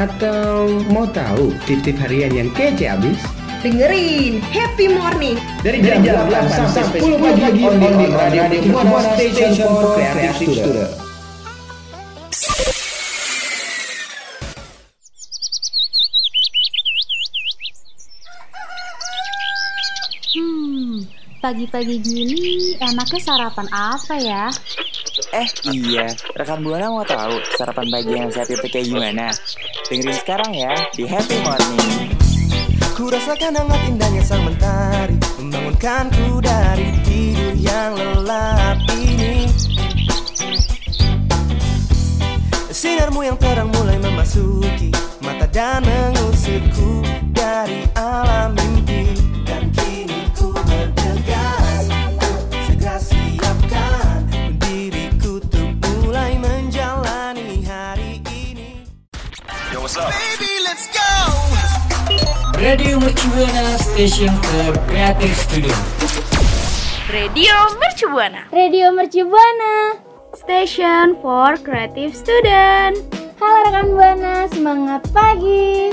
Atau mau tahu titip harian yang kece abis? Dengerin Happy Morning Dari jam, 8 sampai 10 pagi on the Radio Buana Station for Creative Student. Hmm, pagi-pagi gini enaknya sarapan apa ya? Eh iya, rekan Buana mau tahu sarapan pagi yang sehat itu kayak gimana? Dengerin sekarang ya di Happy Morning. Ku rasakan hangat indahnya sang mentari Membangunkanku dari tidur yang lelap ini Sinarmu yang terang mulai memasuki Mata dan mengusirku dari alam mimpi Baby, let's go! Radio Mercubuana Station for Creative Studio. Radio Mercu Buana Radio Merci Buana. Station for Creative Student Halo rekan Buana, semangat pagi.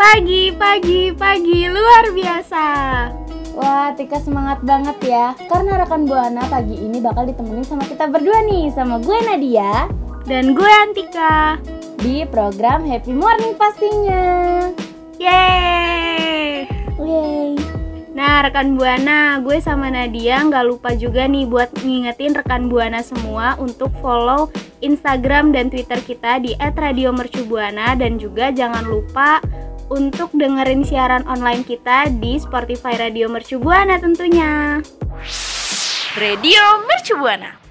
Pagi, pagi, pagi Luar biasa Wah, Tika semangat banget ya. Karena rekan Buana pagi ini bakal ditemenin sama kita berdua nih, sama gue Nadia Dan gue Antika di program Happy Morning pastinya. Yeay Yeay. Nah rekan Buana, gue sama Nadia nggak lupa juga nih buat ngingetin rekan Buana semua untuk follow Instagram dan Twitter kita di @radiomercubuana dan juga jangan lupa untuk dengerin siaran online kita di Spotify Radio Mercu Buana tentunya. Radio Mercu Buana.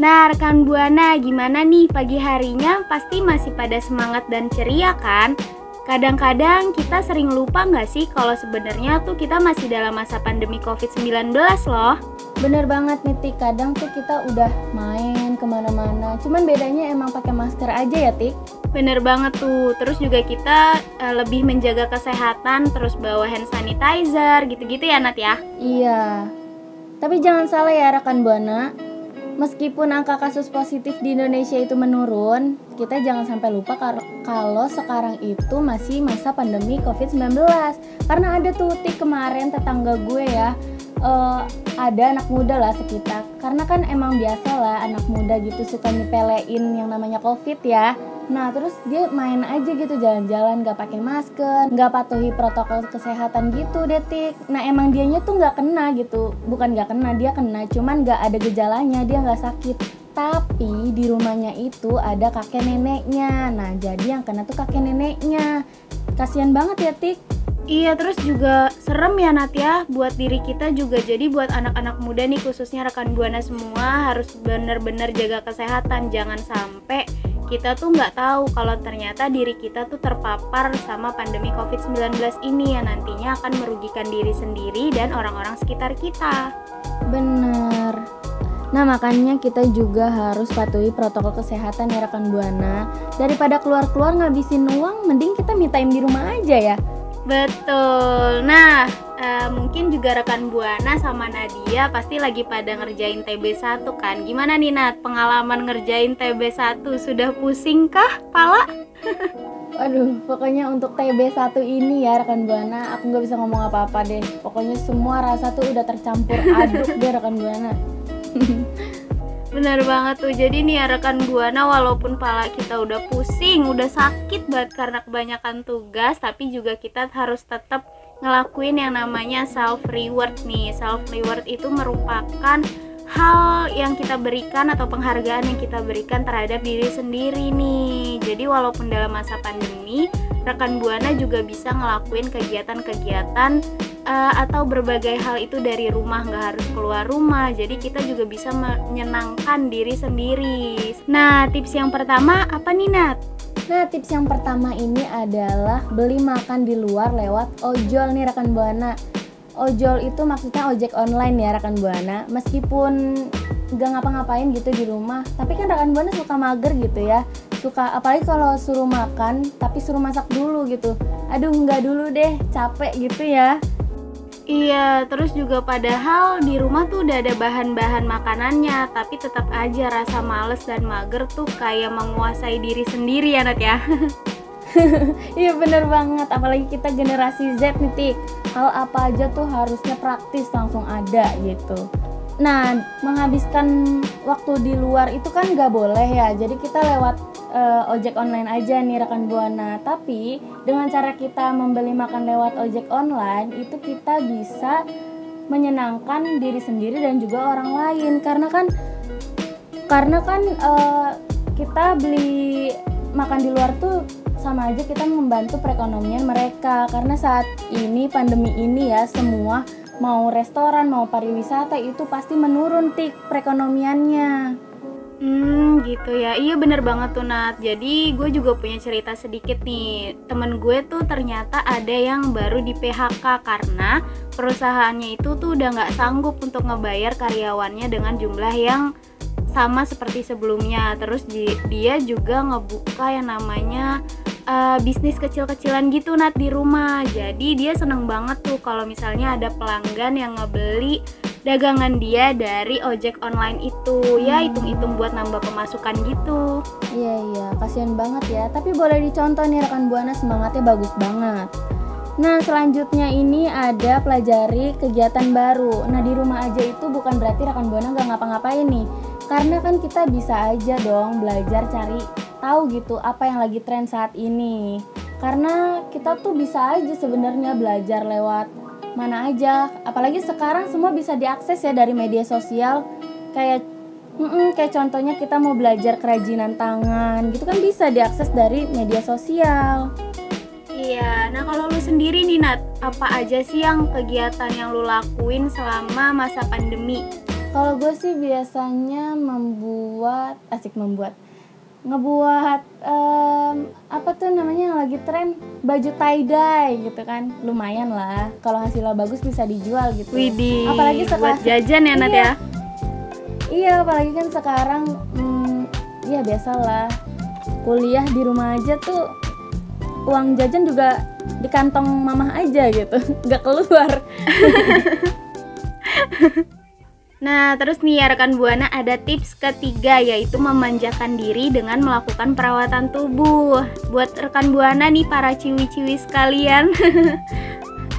Nah, rekan Buana, gimana nih pagi harinya? Pasti masih pada semangat dan ceria kan? Kadang-kadang kita sering lupa nggak sih kalau sebenarnya tuh kita masih dalam masa pandemi COVID-19 loh. Bener banget nih Tik, kadang tuh kita udah main ke mana-mana Cuman bedanya emang pakai masker aja ya Tik Bener banget tuh. Terus juga kita eh, lebih menjaga kesehatan, terus bawa hand sanitizer, gitu-gitu ya Nat ya. Iya Tapi jangan salah ya rekan Buana Meskipun angka kasus positif di Indonesia itu menurun Kita jangan sampai lupa kalau sekarang itu masih masa pandemi COVID-19 Karena ada tuh Tik kemarin tetangga gue ya eh, Ada anak muda lah sekitar. Karena kan emang biasa lah anak muda gitu suka nyepelein yang namanya COVID ya Nah terus dia main aja gitu jalan-jalan gak pakai masker, gak patuhi protokol kesehatan gitu detik. Nah emang dianya tuh gak kena gitu, bukan gak kena dia kena, cuman gak ada gejalanya dia gak sakit. Tapi di rumahnya itu ada kakek neneknya. Nah jadi yang kena tuh kakek neneknya. Kasian banget ya tik. Iya, terus juga serem ya Nat ya buat diri kita juga. Jadi buat anak-anak muda nih khususnya rekan Buana semua harus bener-bener jaga kesehatan. Jangan sampai kita tuh nggak tahu kalau ternyata diri kita tuh terpapar sama pandemi COVID-19 ini yang nantinya akan merugikan diri sendiri dan orang-orang sekitar kita. Bener. Nah makanya kita juga harus patuhi protokol kesehatan ya rekan Buana. Daripada keluar-keluar ngabisin uang, mending kita me time di rumah aja ya. Betul. Nah, eh, mungkin juga rekan Buana sama Nadia pasti lagi pada ngerjain TB1 kan. Gimana nih Nat, pengalaman ngerjain TB1 sudah pusing kah, pala? Aduh, pokoknya untuk TB1 ini ya rekan Buana, aku nggak bisa ngomong apa-apa deh. Pokoknya semua rasa tuh udah tercampur aduk deh rekan Buana. Bener banget tuh. Jadi nih ya rekan Buana walaupun pala kita udah pusing, udah sakit banget karena kebanyakan tugas, tapi juga kita harus tetap ngelakuin yang namanya self reward nih. Self reward itu merupakan hal yang kita berikan atau penghargaan yang kita berikan terhadap diri sendiri nih. Jadi walaupun dalam masa pandemi, rekan Buana juga bisa ngelakuin kegiatan-kegiatan uh, atau berbagai hal itu dari rumah nggak harus keluar rumah. Jadi kita juga bisa menyenangkan diri sendiri. Nah tips yang pertama apa nih Nat? Nah tips yang pertama ini adalah beli makan di luar lewat ojol nih rekan buana. Ojol itu maksudnya ojek online ya rekan buana. Meskipun gak ngapa-ngapain gitu di rumah tapi kan rekan buana suka mager gitu ya. Suka apalagi kalau suruh makan tapi suruh masak dulu gitu. Aduh nggak dulu deh capek gitu ya Iya, terus juga padahal di rumah tuh udah ada bahan-bahan makanannya, tapi tetap aja rasa males dan mager tuh kayak menguasai diri sendiri ya Nat ya. iya bener banget, apalagi kita generasi Z nih Tik. Hal apa aja tuh harusnya praktis langsung ada gitu. Nah, menghabiskan waktu di luar itu kan nggak boleh ya. Jadi kita lewat uh, ojek online aja nih rekan buana. Tapi dengan cara kita membeli makan lewat ojek online itu kita bisa menyenangkan diri sendiri dan juga orang lain. Karena kan karena kan uh, kita beli makan di luar tuh sama aja kita membantu perekonomian mereka karena saat ini pandemi ini ya semua mau restoran mau pariwisata itu pasti menurun tik perekonomiannya Hmm gitu ya. Iya bener banget tuh Nat. Jadi gue juga punya cerita sedikit nih. Temen gue tuh ternyata ada yang baru di PHK Karena perusahaannya itu tuh udah gak sanggup untuk ngebayar karyawannya dengan jumlah yang sama seperti sebelumnya. Terus dia juga ngebuka yang namanya uh, bisnis kecil-kecilan gitu Nat di rumah. Jadi dia seneng banget tuh kalau misalnya ada pelanggan yang ngebeli dagangan dia dari ojek online itu. Ya hitung-hitung buat nambah pemasukan gitu. Iya iya kasihan banget ya. Tapi boleh dicontoh nih rekan buana semangatnya bagus banget. Nah selanjutnya ini ada pelajari kegiatan baru. Nah di rumah aja itu bukan berarti rekan buana nggak ngapa-ngapain nih. Karena kan kita bisa aja dong belajar cari tahu gitu apa yang lagi tren saat ini. Karena kita tuh bisa aja sebenarnya belajar lewat mana aja. Apalagi sekarang semua bisa diakses ya dari media sosial. Kayak mm kayak contohnya kita mau belajar kerajinan tangan gitu kan bisa diakses dari media sosial. Iya, nah kalau lu sendiri nih Nat, apa aja sih yang kegiatan yang lu lakuin selama masa pandemi? Kalau gue sih biasanya membuat, asik membuat, ngebuat um, apa tuh namanya yang lagi tren? Baju tie dye gitu kan. Lumayan lah. Kalau hasilnya bagus bisa dijual gitu. Widih, apalagi sekarang buat jajan ya Nat iya, ya iya apalagi kan sekarang hmm, ya biasalah. Kuliah di rumah aja tuh uang jajan juga di kantong mamah aja gitu. Nggak keluar Nah, terus nih ya rekan Buana ada tips ketiga yaitu memanjakan diri dengan melakukan perawatan tubuh. Buat rekan Buana nih para ciwi-ciwi sekalian,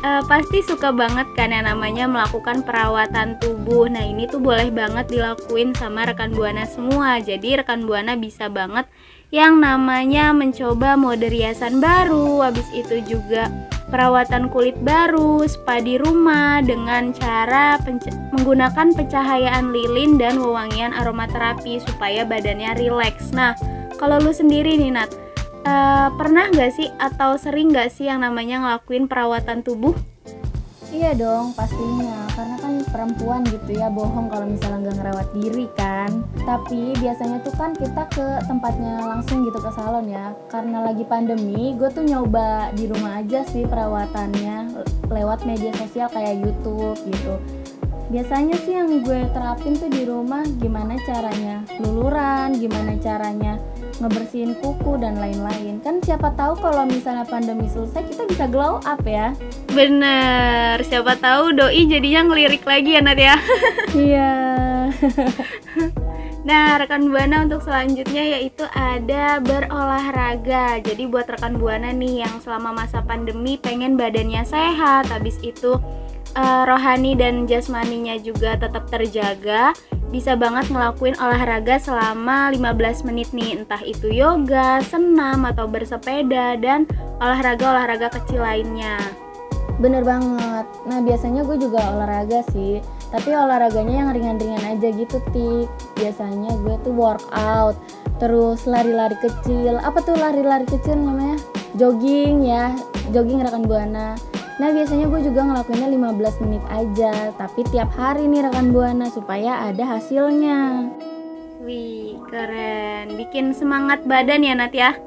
uh, pasti suka banget kan yang namanya melakukan perawatan tubuh. Nah, ini tuh boleh banget dilakuin sama rekan Buana semua. Jadi rekan Buana bisa banget yang namanya mencoba mode riasan baru, habis itu juga perawatan kulit baru, spa di rumah dengan cara menggunakan pencahayaan lilin dan wewangian aromaterapi supaya badannya rileks. Nah, kalau lu sendiri nih Nat, uh, pernah nggak sih atau sering nggak sih yang namanya ngelakuin perawatan tubuh? Iya dong pastinya. Karena kan perempuan gitu ya bohong kalau misalnya nggak ngerawat diri kan. Tapi biasanya tuh kan kita ke tempatnya langsung gitu ke salon ya. Karena lagi pandemi gue tuh nyoba di rumah aja sih perawatannya lewat media sosial kayak YouTube gitu. Biasanya sih yang gue terapin tuh di rumah gimana caranya luluran gimana caranya ngebersihin kuku dan lain-lain. Kan siapa tahu kalau misalnya pandemi selesai kita bisa glow up ya. Bener siapa tahu doi jadinya ngelirik lagi ya Nat ya? Iya. Nah, rekan Buana untuk selanjutnya yaitu ada berolahraga. Jadi buat rekan Buana nih yang selama masa pandemi pengen badannya sehat, habis itu uh, rohani dan jasmaninya juga tetap terjaga, bisa banget ngelakuin olahraga selama 15 menit nih. Entah itu yoga, senam atau bersepeda dan olahraga-olahraga kecil lainnya. Bener banget. Nah biasanya gue juga olahraga sih. Tapi olahraganya yang ringan-ringan aja gitu tik. Biasanya gue tuh workout terus lari-lari kecil. Apa tuh lari-lari kecil namanya? Jogging ya. Jogging rekan buana Nah biasanya gue juga ngelakuinnya 15 menit aja Tapi tiap hari nih rekan Buana supaya ada hasilnya Wih, keren. Bikin semangat badan ya, Nat ya.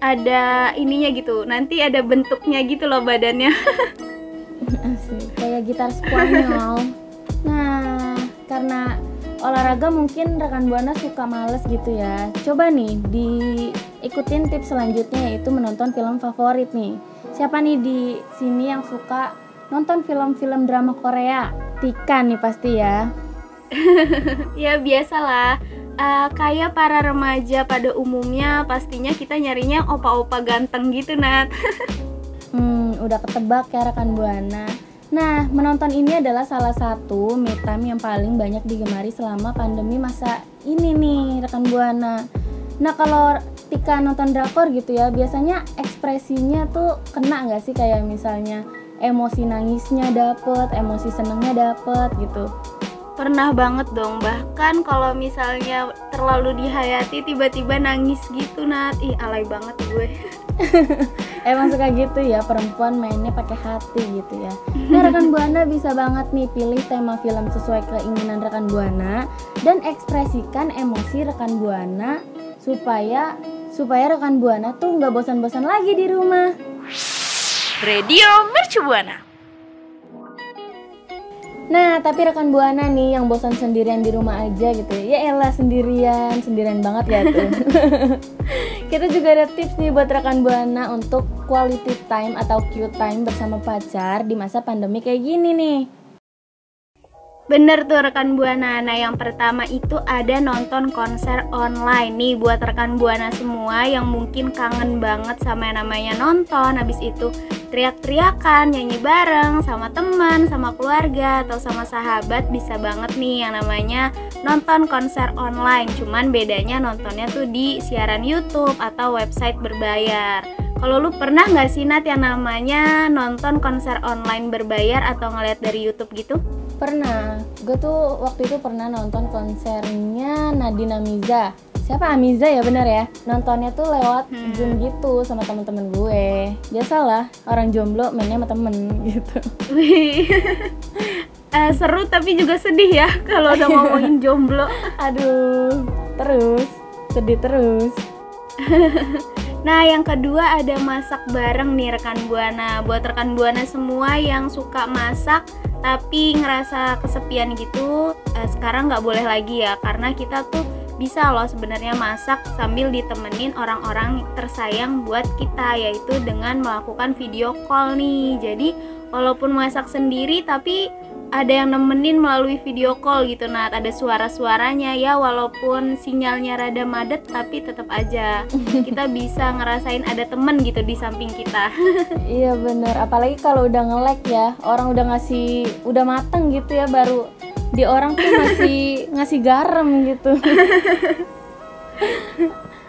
Ada ininya gitu. Nanti ada bentuknya gitu loh badannya. Asik, kayak gitar Spanyol Nah karena olahraga mungkin rekan Buana suka males gitu ya Coba nih diikutin tips selanjutnya yaitu menonton film favorit nih Siapa nih di sini yang suka nonton film-film drama Korea? Tika nih pasti ya ya biasalah. Eh, kayak para remaja pada umumnya pastinya kita nyarinya opa-opa ganteng gitu, Nat. Hmm, udah ketebak ya rekan Buana. Nah, menonton ini adalah salah satu me time yang paling banyak digemari selama pandemi masa ini nih rekan Buana. Nah, kalau Tika nonton drakor gitu ya, biasanya ekspresinya tuh kena nggak sih kayak misalnya emosi nangisnya dapet, emosi senengnya dapet gitu. Pernah banget dong, bahkan kalau misalnya terlalu dihayati tiba-tiba nangis gitu, Nat. Ih, alay banget gue. Emang suka gitu ya perempuan mainnya pakai hati gitu ya. Nah rekan buana bisa banget nih pilih tema film sesuai keinginan rekan buana dan ekspresikan emosi rekan buana supaya supaya rekan buana tuh nggak bosan-bosan lagi di rumah. Radio Mercu Buana. Nah tapi rekan buana nih yang bosan sendirian di rumah aja gitu ya, ya elah sendirian sendirian banget ya tuh. Kita juga ada tips nih buat rekan buana untuk quality time atau Q time bersama pacar di masa pandemi kayak gini nih. Bener tuh rekan Buana. Nah, yang pertama itu ada nonton konser online nih buat rekan Buana semua yang mungkin kangen banget sama yang namanya nonton. Habis itu teriak-teriakan, nyanyi bareng sama teman, sama keluarga atau sama sahabat bisa banget nih yang namanya nonton konser online. Cuman bedanya nontonnya tuh di siaran YouTube atau website berbayar. Kalau lu pernah nggak sih Nat yang namanya nonton konser online berbayar atau ngeliat dari YouTube gitu? Pernah, gue tuh waktu itu pernah nonton konsernya Nadina Miza. Siapa Amiza ya bener ya? Nontonnya tuh lewat Zoom gitu sama temen-temen gue. Biasalah orang jomblo mainnya sama temen gitu. Eh, seru tapi juga sedih ya kalau udah ngomongin jomblo. Aduh, terus sedih terus. Nah, yang kedua ada masak bareng nih rekan Buana. Buat rekan Buana semua yang suka masak tapi ngerasa kesepian gitu, eh, sekarang nggak boleh lagi ya karena kita tuh bisa loh sebenarnya masak sambil ditemenin orang-orang tersayang buat kita yaitu dengan melakukan video call nih. Jadi walaupun masak sendiri tapi ada yang nemenin melalui video call gitu Nat. Ada suara-suaranya ya walaupun sinyalnya rada madet tapi tetap aja. Kita bisa ngerasain ada temen gitu di samping kita. Iya bener, apalagi kalau udah nge-lag ya. Orang udah ngasih, udah mateng gitu ya baru Di orang tuh masih ngasih garam gitu.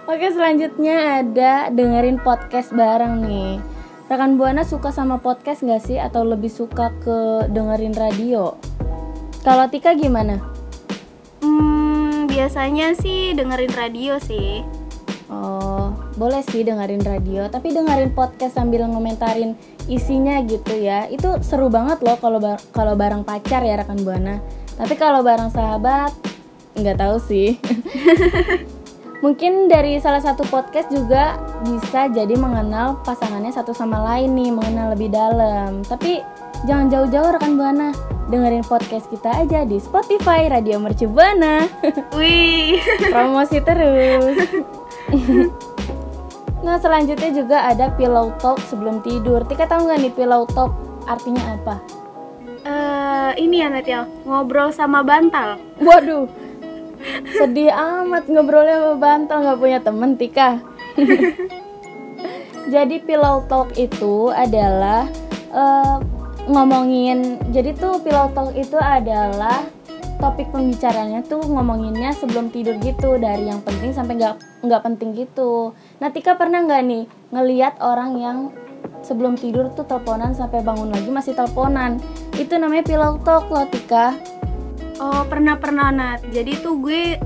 Oke selanjutnya ada dengerin podcast bareng nih Rekan Buana suka sama podcast gak sih? Atau lebih suka ke dengerin radio? Kalau Tika gimana? hmm, biasanya sih dengerin radio sih Oh, boleh sih dengerin radio, tapi dengerin podcast sambil ngomentarin isinya gitu ya. Itu seru banget loh kalau ba- kalau bareng pacar ya rekan Buana. Tapi kalau bareng sahabat nggak tahu sih. Mungkin dari salah satu podcast juga bisa jadi mengenal pasangannya satu sama lain nih, mengenal lebih dalam. Tapi jangan jauh-jauh rekan Buana. Dengerin podcast kita aja di Spotify Radio Mercu Buana. wih Promosi terus. nah selanjutnya juga ada pillow talk sebelum tidur. Tika tahu nggak nih pillow talk artinya apa? Eh, ini ya Nat ya ngobrol sama bantal Waduh, sedih amat ngobrolnya sama bantal nggak punya temen Tika. jadi pillow talk itu adalah eh, ngomongin. Jadi tuh pillow talk itu adalah topik pembicaranya tuh ngomonginnya sebelum tidur gitu dari yang penting sampai nggak nggak penting gitu. Nah Tika pernah nggak nih ngeliat orang yang sebelum tidur tuh teleponan sampai bangun lagi masih teleponan? Itu namanya pillow talk loh Tika. Oh pernah pernah Nat. Jadi tuh gue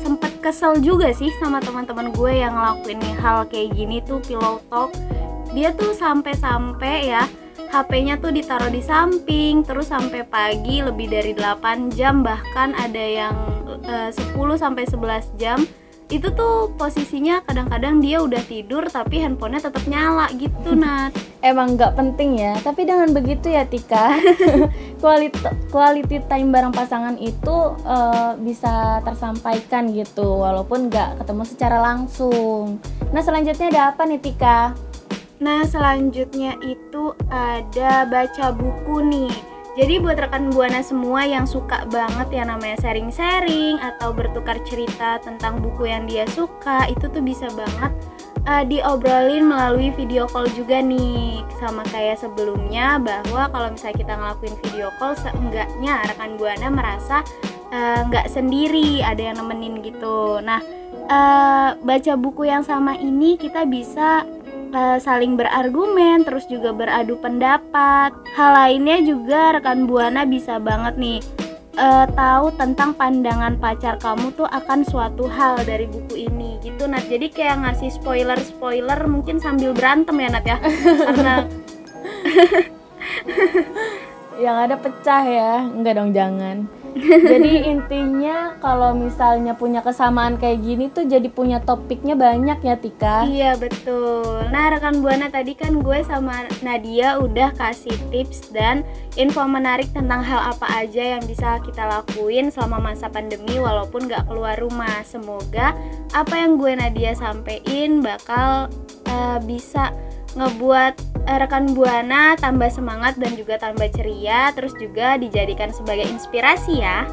sempet kesel juga sih sama teman-teman gue yang ngelakuin hal kayak gini tuh pillow talk. Dia tuh sampai-sampai ya HP-nya tuh ditaruh di samping terus sampai pagi lebih dari 8 jam bahkan ada yang eh, 10 sampai 11 jam itu tuh posisinya kadang-kadang dia udah tidur tapi handphonenya tetap nyala gitu Nat Emang nggak penting ya, tapi dengan begitu ya Tika, quality quality time bareng pasangan itu eh, bisa tersampaikan gitu, walaupun nggak ketemu secara langsung. Nah selanjutnya ada apa nih Tika? Nah, selanjutnya itu ada baca buku nih. Jadi buat rekan Buana semua yang suka banget yang namanya sharing-sharing atau bertukar cerita tentang buku yang dia suka, itu tuh bisa banget uh, diobrolin melalui video call juga nih. Sama kayak sebelumnya bahwa kalau misalnya kita ngelakuin video call seenggaknya rekan Buana merasa uh, nggak sendiri, ada yang nemenin gitu. Nah, uh, baca buku yang sama ini kita bisa uh, saling berargumen, terus juga beradu pendapat. Hal lainnya juga rekan buana bisa banget nih uh, tahu tentang pandangan pacar kamu tuh akan suatu hal dari buku ini gitu Nat. Jadi kayak ngasih spoiler spoiler mungkin sambil berantem ya Nat ya, karena Yang ada pecah ya, enggak dong jangan. jadi intinya kalau misalnya punya kesamaan kayak gini tuh jadi punya topiknya banyak ya Tika. Iya betul. Nah rekan buana tadi kan gue sama Nadia udah kasih tips dan info menarik tentang hal apa aja yang bisa kita lakuin selama masa pandemi walaupun gak keluar rumah. Semoga apa yang gue Nadia sampein bakal uh, bisa ngebuat uh, rekan buana tambah semangat dan juga tambah ceria terus juga dijadikan sebagai inspirasi ya.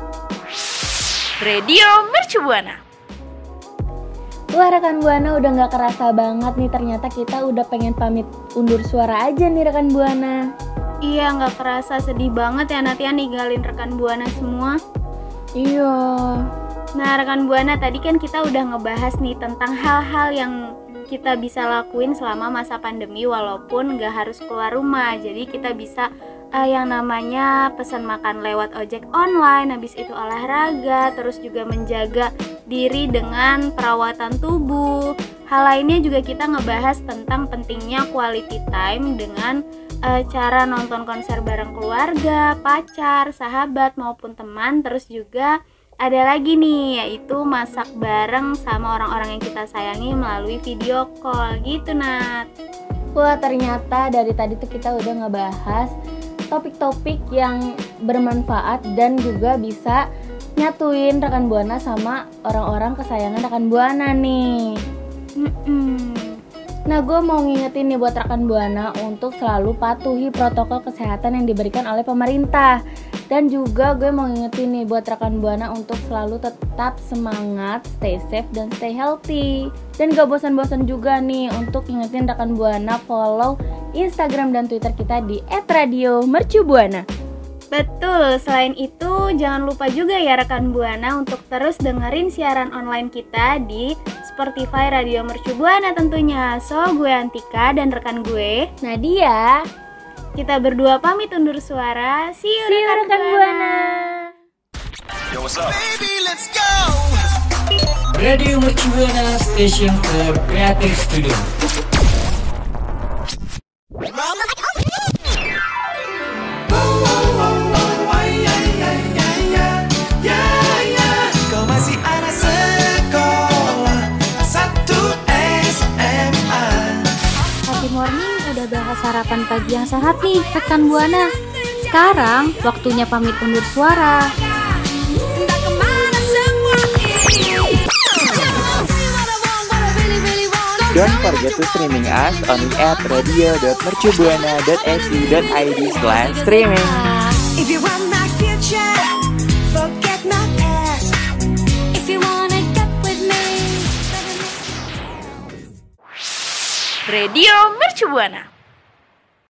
Radio Mercu Buana. Wah rekan Buana udah nggak kerasa banget nih ternyata kita udah pengen pamit undur suara aja nih rekan Buana. Iya nggak kerasa sedih banget ya nanti ninggalin rekan buana semua. Iya. Nah rekan buana tadi kan kita udah ngebahas nih tentang hal-hal yang kita bisa lakuin selama masa pandemi walaupun nggak harus keluar rumah. Jadi kita bisa uh, yang namanya pesan makan lewat ojek online, habis itu olahraga, terus juga menjaga diri dengan perawatan tubuh. Hal lainnya juga kita ngebahas tentang pentingnya quality time dengan uh, cara nonton konser bareng keluarga, pacar, sahabat maupun teman, terus juga ada lagi nih yaitu masak bareng sama orang-orang yang kita sayangi melalui video call gitu Nat Wah ternyata dari tadi tuh kita udah ngebahas topik-topik yang bermanfaat dan juga bisa nyatuin rekan buana sama orang-orang kesayangan rekan buana nih. Mm-mm. Nah, gue mau ngingetin nih buat rekan buana untuk selalu patuhi protokol kesehatan yang diberikan oleh pemerintah. Dan juga gue mau ngingetin nih buat rekan buana untuk selalu tetap semangat, stay safe dan stay healthy. Dan gak bosan-bosan juga nih untuk ngingetin rekan buana follow Instagram dan Twitter kita di @radiomercubuana. Betul, selain itu jangan lupa juga ya rekan Buana untuk terus dengerin siaran online kita di Spotify Radio Mercu Buana tentunya. So, gue Antika dan rekan gue Nadia, kita berdua pamit undur suara. See you, see you rekan, rekan buana. Radio Mercu Buana Station for Creative Studio. Sarapan pagi yang sehat nih rekan Buana. Sekarang waktunya pamit undur suara. Don't forget to streaming us on the app radio.mercubuana.ac.id slash streaming. If you want my future Forget my past If you wanna get with me. Radio Mercu Buana.